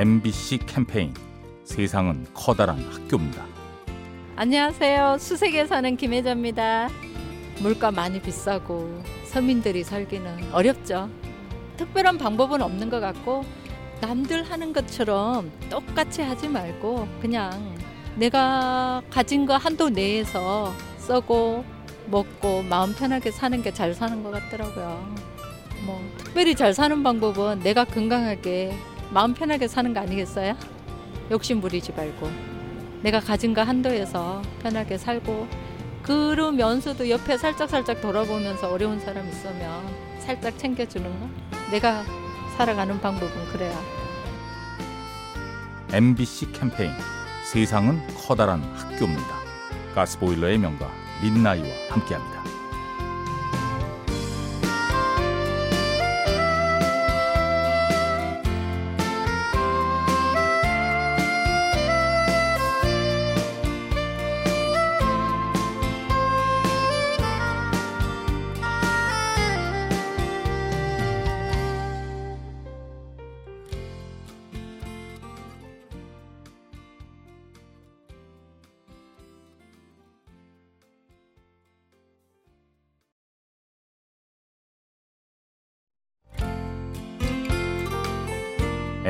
MBC 캠페인 세상은 커다란 학교입니다. 안녕하세요. 수색에 사는 김혜자입니다. 물가 많이 비싸고 서민들이 살기는 어렵죠. 특별한 방법은 없는 것 같고 남들 하는 것처럼 똑같이 하지 말고 그냥 내가 가진 거 한도 내에서 써고 먹고 마음 편하게 사는 게 잘 사는 것 같더라고요. 뭐 특별히 잘 사는 방법은 내가 건강하게 마음 편하게 사는 거 아니겠어요? 욕심 부리지 말고 내가 가진 거 한도에서 편하게 살고 그러면서도 옆에 살짝살짝 돌아보면서 어려운 사람 있으면 살짝 챙겨주는 거 내가 살아가는 방법은 그래야 MBC 캠페인 세상은 커다란 학교입니다. 가스보일러의 명가 민나이와 함께합니다.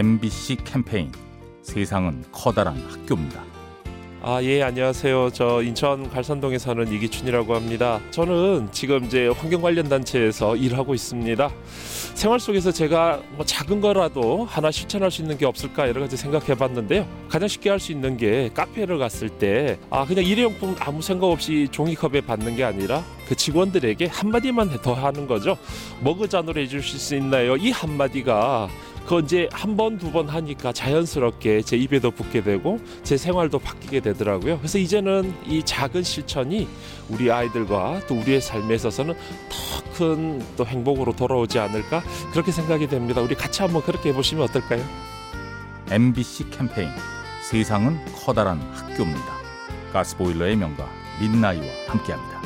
MBC 캠페인 세상은 커다란 학교입니다. 아, 예, 안녕하세요. 저 인천 갈산동에 사는 이기춘이라고 합니다. 저는 지금 이제 환경 관련 단체에서 일하고 있습니다. 생활 속에서 제가 뭐 작은 거라도 하나 실천할 수 있는 게 없을까 여러 가지 생각해 봤는데요. 가장 쉽게 할 수 있는 게 카페를 갔을 때 아, 그냥 일회용품 아무 생각 없이 종이컵에 받는 게 아니라 그 직원들에게 한마디만 더 하는 거죠. 머그잔으로 해주실 수 있나요? 이 한마디가 그 이제 한 번 두 번 하니까 자연스럽게 제 입에도 붙게 되고 제 생활도 바뀌게 되더라고요. 그래서 이제는 이 작은 실천이 우리 아이들과 또 우리의 삶에 있어서는 더 큰 또 행복으로 돌아오지 않을까 그렇게 생각이 됩니다. 우리 같이 한번 그렇게 해보시면 어떨까요? MBC 캠페인 세상은 커다란 학교입니다. 가스보일러의 명가 민나이와 함께합니다.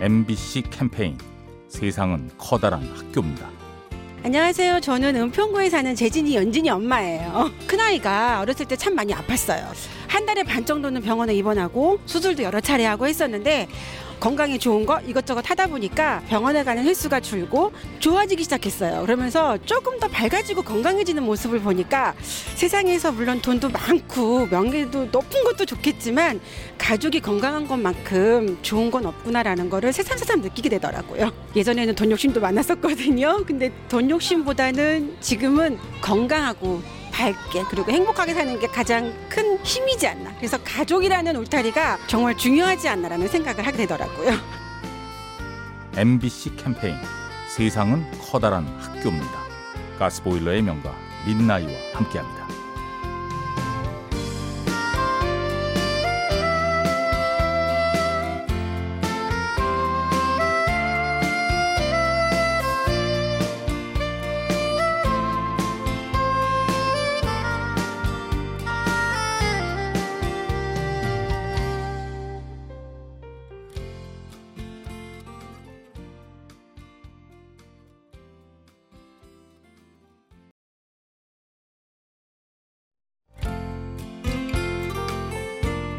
MBC 캠페인 세상은 커다란 학교입니다. 안녕하세요. 저는 은평구에 사는 재진이 연진이 엄마예요. 큰아이가 어렸을 때 참 많이 아팠어요. 한 달에 반 정도는 병원에 입원하고 수술도 여러 차례 하고 했었는데 건강에 좋은 거 이것저것 하다 보니까 병원에 가는 횟수가 줄고 좋아지기 시작했어요. 그러면서 조금 더 밝아지고 건강해지는 모습을 보니까 세상에서 물론 돈도 많고 명예도 높은 것도 좋겠지만 가족이 건강한 것만큼 좋은 건 없구나라는 거를 새삼새삼 느끼게 되더라고요. 예전에는 돈 욕심도 많았었거든요. 근데 돈 욕심보다는 지금은 건강하고 밝게 그리고 행복하게 사는 게 가장 큰 힘이지 않나. 그래서 가족이라는 울타리가 정말 중요하지 않나라는 생각을 하게 되더라고요. MBC 캠페인 세상은 커다란 학교입니다. 가스보일러의 명가 민나이와 함께합니다.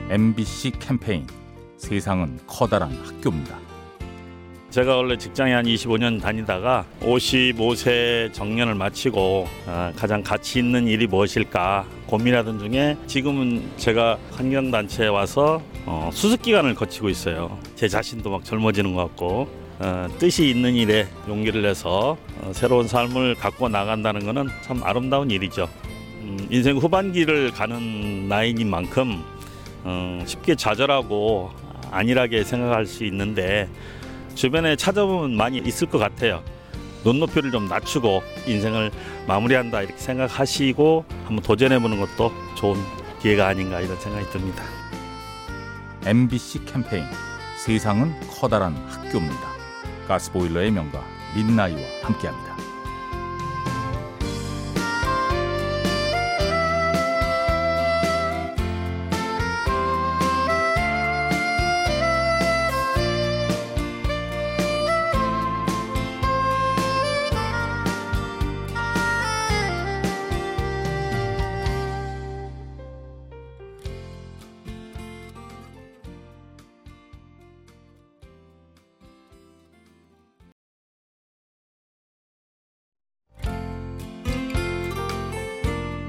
MBC 캠페인 세상은 커다란 학교입니다. 제가 원래 직장에 한 25년 다니다가 55세 정년을 마치고 아, 가장 가치 있는 일이 무엇일까 고민하던 중에 지금은 제가 환경단체에 와서 어, 수습 기간을 거치고 있어요. 제 자신도 막 젊어지는 것 같고 어, 뜻이 있는 일에 용기를 내서 어, 새로운 삶을 갖고 나간다는 것은 참 아름다운 일이죠. 음, 인생 후반기를 가는 나이인 만큼 어, 쉽게 좌절하고 안일하게 생각할 수 있는데 주변에 찾아보면 많이 있을 것 같아요. 눈높이를 좀 낮추고 인생을 마무리한다 이렇게 생각하시고 한번 도전해보는 것도 좋은 기회가 아닌가 이런 생각이 듭니다. MBC 캠페인 세상은 커다란 학교입니다. 가스보일러의 명가 민나이와 함께합니다.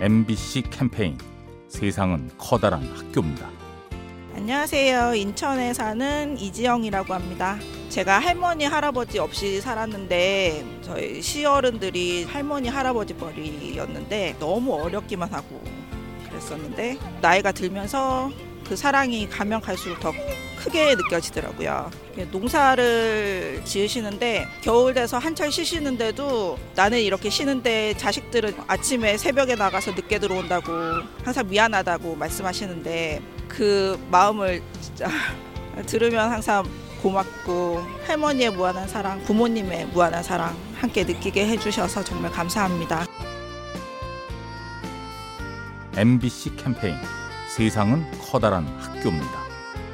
MBC 캠페인 세상은 커다란 학교입니다. 안녕하세요. 인천에 사는 이지영이라고 합니다. 제가 할머니 할아버지 없이 살았는데 저희 시어른들이 할머니 할아버지 벌이였는데 너무 어렵기만 하고 그랬었는데 나이가 들면서 그 사랑이 가면 갈수록 더 크게 느껴지더라고요. 농사를 지으시는데 겨울 돼서 한철 쉬시는데도 나는 이렇게 쉬는데 자식들은 아침에 새벽에 나가서 늦게 들어온다고 항상 미안하다고 말씀하시는데 그 마음을 진짜 들으면 항상 고맙고 할머니의 무한한 사랑, 부모님의 무한한 사랑 함께 느끼게 해주셔서 정말 감사합니다. MBC 캠페인 세상은 커다란 학교입니다.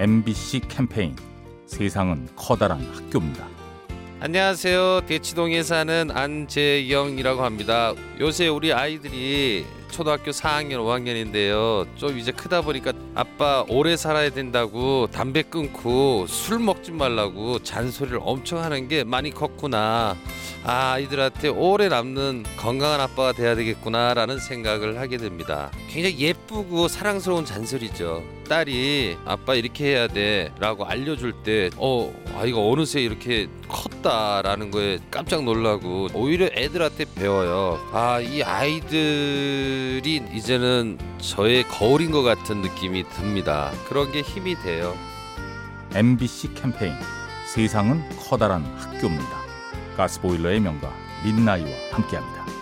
MBC 캠페인 세상은 커다란 학교입니다. 안녕하세요. 대치동에 사는 안재영이라고 합니다. 요새 우리 아이들이 초등학교 4학년, 5학년인데요. 좀 이제 크다 보니까 아빠 오래 살아야 된다고 담배 끊고 술 먹지 말라고 잔소리를 엄청 하는 게 많이 컸구나. 아, 아이들한테 오래 남는 건강한 아빠가 돼야 되겠구나라는 생각을 하게 됩니다. 굉장히 예쁘고 사랑스러운 잔소리죠. 딸이 아빠 이렇게 해야 돼라고 알려줄 때, 어, 아이가 어느새 이렇게 컸다라는 거에 깜짝 놀라고 오히려 애들한테 배워요. 아, 이 아이들이 이제는 저의 거울인 것 같은 느낌이 듭니다. 그런 게 힘이 돼요. MBC 캠페인 세상은 커다란 학교입니다. 가스보일러의 명가 민나이와 함께합니다.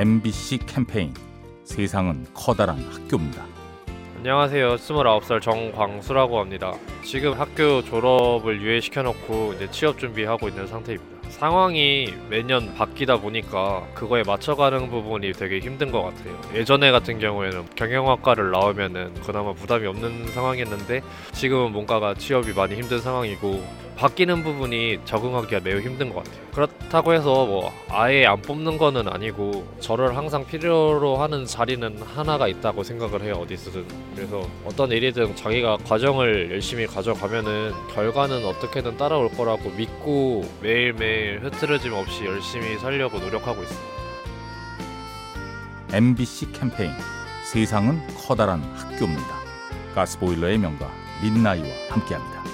MBC 캠페인 세상은 커다란 학교입니다. 안녕하세요. 29살 정광수라고 합니다. 지금 학교 졸업을 유예시켜 놓고 이제 취업 준비하고 있는 상태입니다. 상황이 매년 바뀌다 보니까 그거에 맞춰가는 부분이 되게 힘든 것 같아요. 예전에 같은 경우에는 경영학과를 나오면은 그나마 부담이 없는 상황이었는데 지금은 뭔가가 취업이 많이 힘든 상황이고 바뀌는 부분이 적응하기가 매우 힘든 것 같아요. 그렇다고 해서 뭐 아예 안 뽑는 거는 아니고 저를 항상 필요로 하는 자리는 하나가 있다고 생각을 해요. 어디서든. 그래서 어떤 일이든 자기가 과정을 열심히 가져가면은 결과는 어떻게든 따라올 거라고 믿고 매일매일 흐트러짐 없이 열심히 살려고 노력하고 있습니다. MBC 캠페인 세상은 커다란 학교입니다. 가스보일러의 명가 민나이와 함께합니다.